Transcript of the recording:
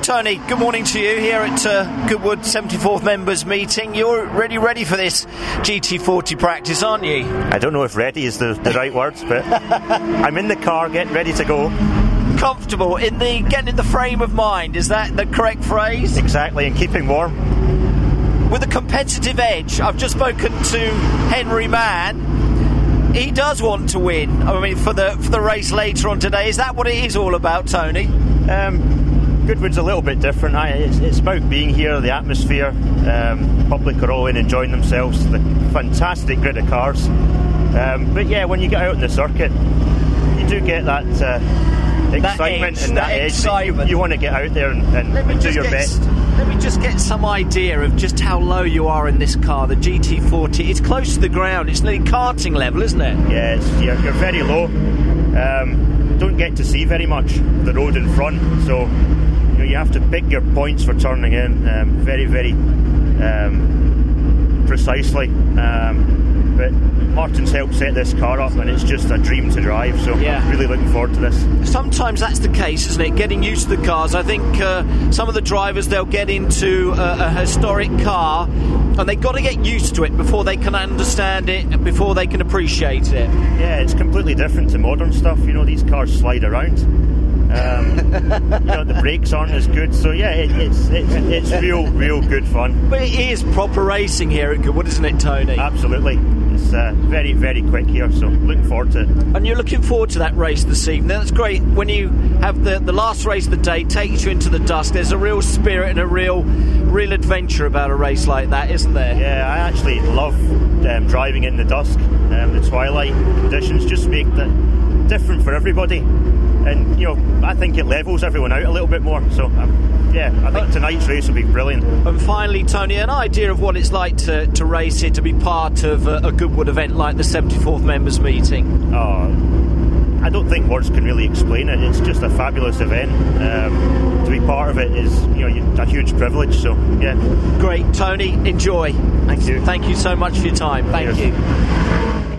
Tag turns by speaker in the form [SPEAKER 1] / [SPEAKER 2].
[SPEAKER 1] Well, Tony, good morning to you here at uh, Goodwood 74th members meeting. You're really ready for this GT40 practice, aren't you?
[SPEAKER 2] I don't know if ready is the, the right words, but I'm in the car getting ready to go.
[SPEAKER 1] Comfortable in the getting in the frame of mind. Is that the correct phrase?
[SPEAKER 2] Exactly, and keeping warm.
[SPEAKER 1] With a competitive edge, I've just spoken to Henry Mann. He does want to win. I mean, for the for the race later on today. Is that what it is all about, Tony?
[SPEAKER 2] Um, Goodwood's a little bit different. I, it's, it's, about being here, the atmosphere. Um, public are all in enjoying themselves. The fantastic grid of cars. Um, but yeah, when you get out in the circuit, you do get that. Uh, excitement
[SPEAKER 1] that edge,
[SPEAKER 2] and that,
[SPEAKER 1] that excitement.
[SPEAKER 2] You, you, want to get out there and, and, and do your
[SPEAKER 1] get,
[SPEAKER 2] best.
[SPEAKER 1] Let me just get some idea of just how low you are in this car, the GT40. It's close to the ground. It's nearly karting level, isn't it?
[SPEAKER 2] Yeah, you're, you're, very low. Um, don't get to see very much the road in front, so know, you have to pick your points for turning in um, very, very um, precisely. Um, but Martin's helped set this car up, and it's just a dream to drive. So yeah. really looking forward to this.
[SPEAKER 1] Sometimes that's the case, isn't it? Getting used to the cars. I think uh, some of the drivers they'll get into a, a historic car, and they've got to get used to it before they can understand it, before they can appreciate it.
[SPEAKER 2] Yeah, it's completely different to modern stuff. You know, these cars slide around. Um, you know, the brakes aren't as good, so yeah, it, it's, it's it's real, real good fun.
[SPEAKER 1] But it is proper racing here at Goodwood, isn't it, Tony?
[SPEAKER 2] Absolutely it's uh, very, very quick here, so looking forward to it.
[SPEAKER 1] And you're looking forward to that race this evening. That's great. When you have the, the last race of the day, takes you into the dusk, there's a real spirit and a real real adventure about a race like that, isn't there?
[SPEAKER 2] Yeah, I actually love um, driving in the dusk. Um, the twilight conditions just make that different for everybody. And, you know, I think it levels everyone out a little bit more. So, um, yeah, I think tonight's race will be brilliant.
[SPEAKER 1] And finally, Tony, an idea of what it's like to, to race here, to be part of a, a Goodwood event like the 74th members meeting.
[SPEAKER 2] Oh, I don't think words can really explain it. It's just a fabulous event. Um, to be part of it is, you know, a huge privilege. So, yeah.
[SPEAKER 1] Great, Tony. Enjoy.
[SPEAKER 2] Thank you.
[SPEAKER 1] Thank you so much for your time. Thank Cheers. you.